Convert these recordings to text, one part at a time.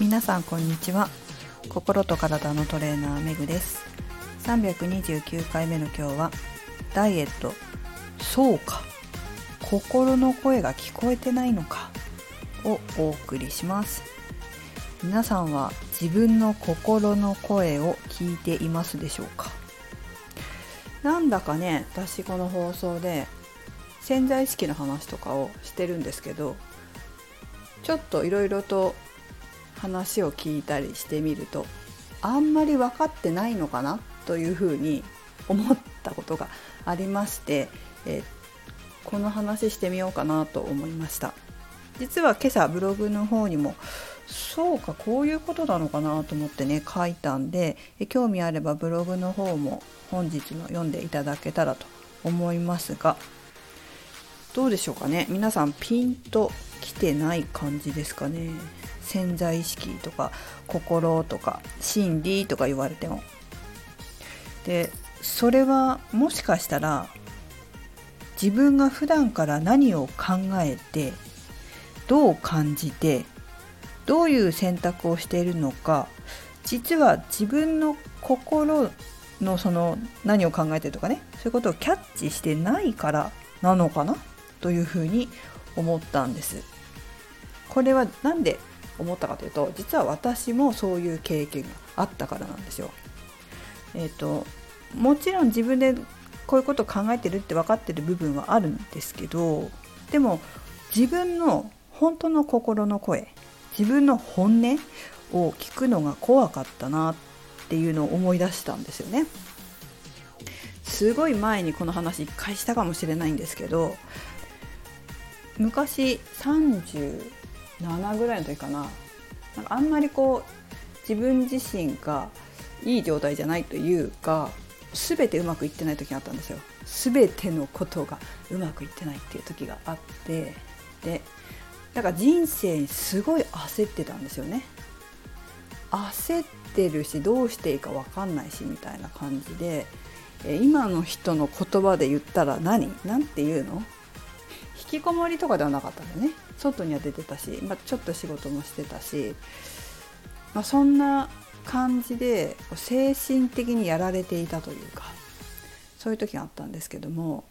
皆さんこんにちは。心と体のトレーナーめぐです。329回目の今日はダイエットそうか。心の声が聞こえてないのか。をお送りします。皆さんは自分の心の声を聞いていますでしょうか。なんだかね私この放送で潜在意識の話とかをしてるんですけどちょっといろいろと話を聞いたりしてみるとあんまり分かってないのかなというふうに思ったことがありまして、え、この話してみようかなと思いました。実は今朝ブログの方にもそうかこういうことなのかなと思ってね書いたんで興味あればブログの方も本日の読んでいただけたらと思いますがどうでしょうかね。皆さんピンときてない感じですかね。潜在意識とか心とか心理とか言われてもでそれはもしかしたら自分が普段から何を考えてどう感じてどういう選択をしているのか実は自分の心のその何を考えてるとかねそういうことをキャッチしてないからなのかな？というふうに思ったんです。これは何で思ったかというと実は私もそういう経験があったからなんですよ。えーと、もちろん自分でこういうことを考えてるって分かってる部分はあるんですけどでも自分の本当の心の声自分の本音を聞くのが怖かったなっていうのを思い出したんですよね。すごい前にこの話一回したかもしれないんですけど昔30 7ぐらいの時かな。なんかあんまりこう自分自身がいい状態じゃないというか全てうまくいってない時があったんですよ。全てのことがうまくいってないっていう時があってでだから人生にすごい焦ってたんですよね。焦ってるしどうしていいか分かんないしみたいな感じで今の人の言葉で言ったら何？何て言うの？引きこもりとかではなかったんだよね。外には出てたし、まあ、ちょっと仕事もしてたし、まあ、そんな感じで精神的にやられていたというかそういう時があったんですけども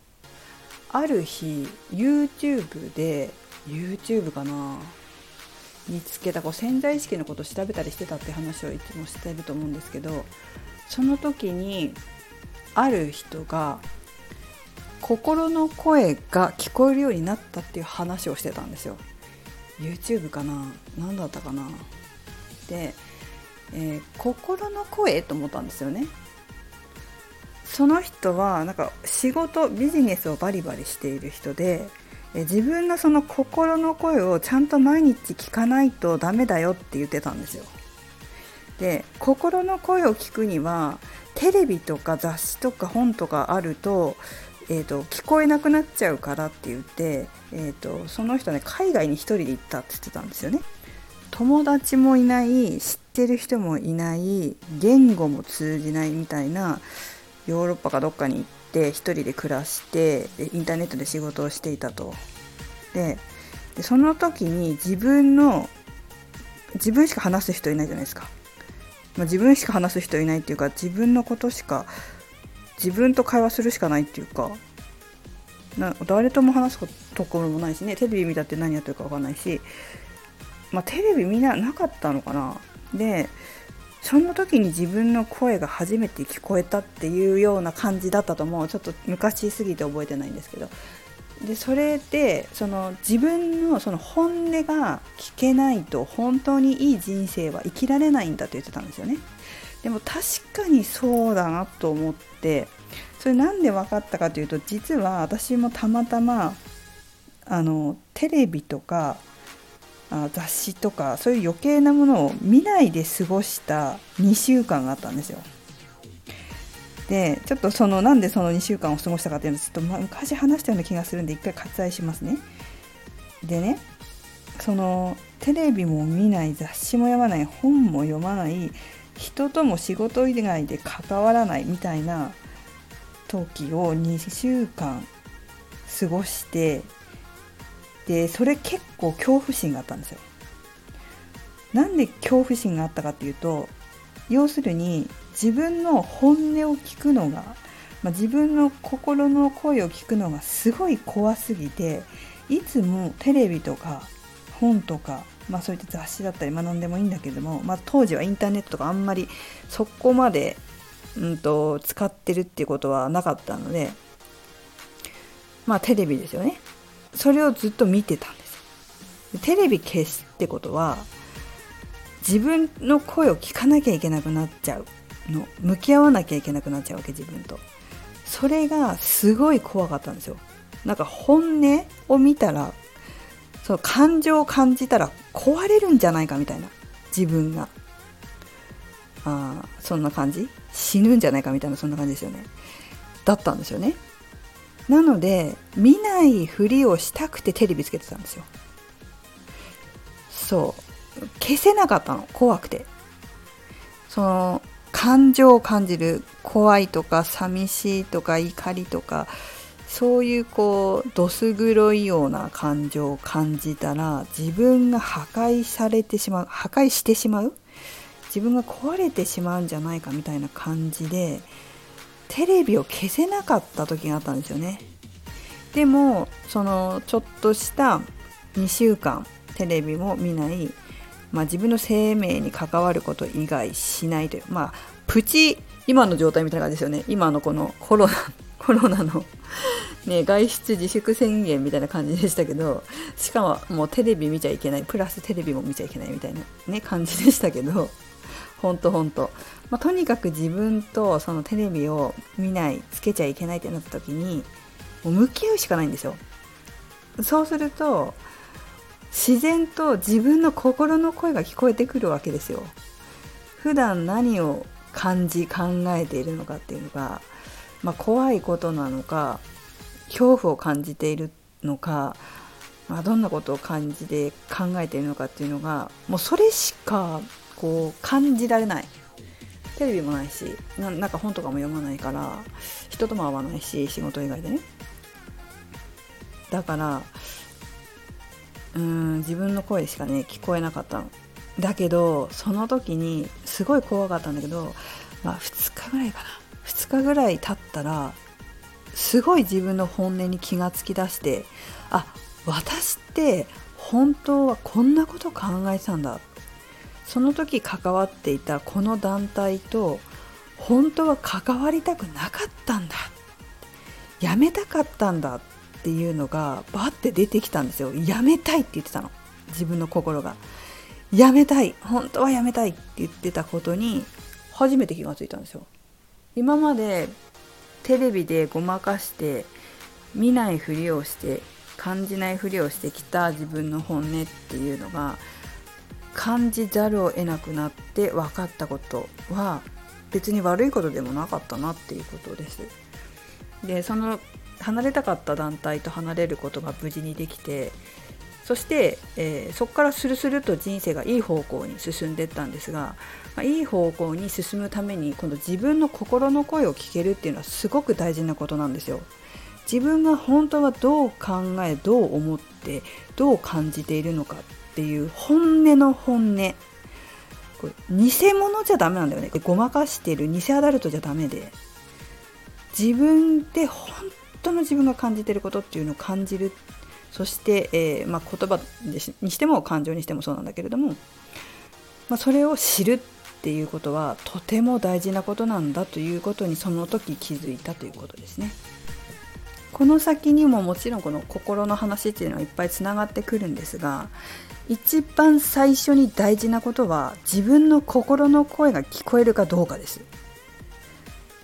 ある日 YouTube で YouTube かな見つけたこう潜在意識のことを調べたりしてたって話をいつもしてると思うんですけどその時にある人が心の声が聞こえるようになったっていう話をしてたんですよ。YouTube かな？何だったかな？で、えー、心の声と思ったんですよね。その人はなんか仕事ビジネスをバリバリしている人で自分のその心の声をちゃんと毎日聞かないとダメだよって言ってたんですよ。で心の声を聞くにはテレビとか雑誌とか本とかあるとえーと、聞こえなくなっちゃうからって言って、えーと、その人ね海外に1人で行ったって言ってたんですよね。友達もいない知ってる人もいない言語も通じないみたいなヨーロッパかどっかに行って1人で暮らしてインターネットで仕事をしていたと。でその時に自分の自分しか話す人いないじゃないですか。まあ、自分しか話す人いないっていうか自分のことしか自分と会話するしかないっていうかな誰とも話すところもないしねテレビ見たって何やってるか分かんないし、まあ、テレビ見ななかったのかな。でその時に自分の声が初めて聞こえたっていうような感じだったと思う。ちょっと昔すぎて覚えてないんですけど。でそれでその自分のその本音が聞けないと本当にいい人生は生きられないんだと言ってたんですよね。でも確かにそうだなと思ってそれなんで分かったかというと実は私もたまたまあのテレビとかあ雑誌とかそういう余計なものを見ないで過ごした2週間があったんですよ。でちょっとそのなんでその2週間を過ごしたかっていうのをちょっと昔話したような気がするんで一回割愛しますね。でねそのテレビも見ない雑誌も読まない本も読まない人とも仕事以外で関わらないみたいな時を2週間過ごしてでそれ結構恐怖心があったんですよ。なんで恐怖心があったかっていうと要するに自分の本音を聞くのが、まあ、自分の心の声を聞くのがすごい怖すぎていつもテレビとか本とか、まあ、そういった雑誌だったり学んでもいいんだけども、まあ、当時はインターネットとかあんまりそこまで、うんと、使ってるっていうことはなかったのでまあテレビですよね。それをずっと見てたんですテレビ消すってことは自分の声を聞かなきゃいけなくなっちゃうの向き合わなきゃいけなくなっちゃうわけ自分と。それがすごい怖かったんですよ。なんか本音を見たらその感情を感じたら壊れるんじゃないかみたいな。自分が。あそんな感じ？死ぬんじゃないかみたいなそんな感じですよね。だったんですよね。なので見ないふりをしたくてテレビつけてたんですよ。そう。消せなかったの。怖くて。その感情を感じる。怖いとか寂しいとか怒りとかそういうこうどす黒いような感情を感じたら自分が破壊されてしまう破壊してしまう？自分が壊れてしまうんじゃないかみたいな感じでテレビを消せなかった時があったんですよね。でもそのちょっとした2週間テレビも見ない、まあ、自分の生命に関わること以外しないというまあプチ今の状態みたいな感じですよね。今のこのコロナコロナのね、外出自粛宣言みたいな感じでしたけどしかももうテレビ見ちゃいけないプラステレビも見ちゃいけないみたいな、ね、感じでしたけどほんとほんと、まあ、とにかく自分とそのテレビを見ないつけちゃいけないってなった時にもう向き合うしかないんですよ。そうすると自然と自分の心の声が聞こえてくるわけですよ。普段何を感じ考えているのかっていうのがまあ、怖いことなのか恐怖を感じているのか、まあ、どんなことを感じて考えているのかっていうのがもうそれしかこう感じられない。テレビもないしなんか本とかも読まないから人とも会わないし仕事以外でね。だからうん自分の声しかね聞こえなかったの。だけどその時にすごい怖かったんだけど、まあ、2日ぐらいかな。2日ぐらい経ったらすごい自分の本音に気がつきだしてあ私って本当はこんなこと考えてたんだ。その時関わっていたこの団体と本当は関わりたくなかったんだ。やめたかったんだ。っていうのがバッて出てきたんですよ。やめたいって言ってたの。自分の心が。やめたい。本当はやめたいって言ってたことに初めて気がついたんですよ。今までテレビでごまかして見ないふりをして感じないふりをしてきた自分の本音っていうのが感じざるを得なくなって分かったことは別に悪いことでもなかったなっていうことです。でその離れたかった団体と離れることが無事にできてそして、えー、そこからスルスルと人生がいい方向に進んでいったんですが、まあ、いい方向に進むために今度自分の心の声を聞けるっていうのはすごく大事なことなんですよ。自分が本当はどう考えどう思ってどう感じているのかっていう本音の本音。これ偽物じゃダメなんだよね。ごまかしている偽アダルトじゃダメで。自分で本当の自分が感じていることっていうのを感じるそして、えー、まあ、言葉にしても感情にしてもそうなんだけれども、まあ、それを知るっていうことはとても大事なことなんだということにその時気づいたということですね。この先にももちろんこの心の話っていうのはいっぱいつながってくるんですが一番最初に大事なことは自分の心の声が聞こえるかどうかです。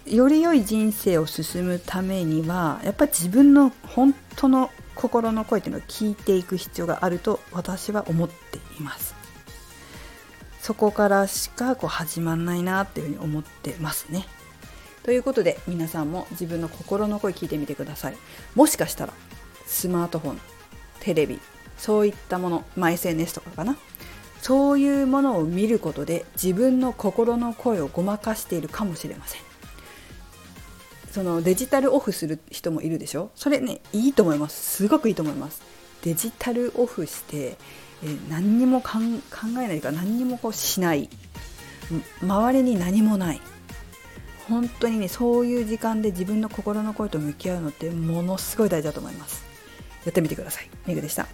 より良い人生を進むためにはやっぱり自分の本当の心の声っていうのを聞いていく必要があると私は思っています。そこからしかこう始まんないなっていうふうに思ってますね。ということで皆さんも自分の心の声聞いてみてください。もしかしたらスマートフォンテレビそういったもの、まあ、SNS とかかな。そういうものを見ることで自分の心の声をごまかしているかもしれません。そのデジタルオフする人もいるでしょ？それねいいと思います。すごくいいと思います。デジタルオフしてえー、何にも考えないか何にもこうしない。周りに何もない。本当にねそういう時間で自分の心の声と向き合うのってものすごい大事だと思います。やってみてください。メグでした。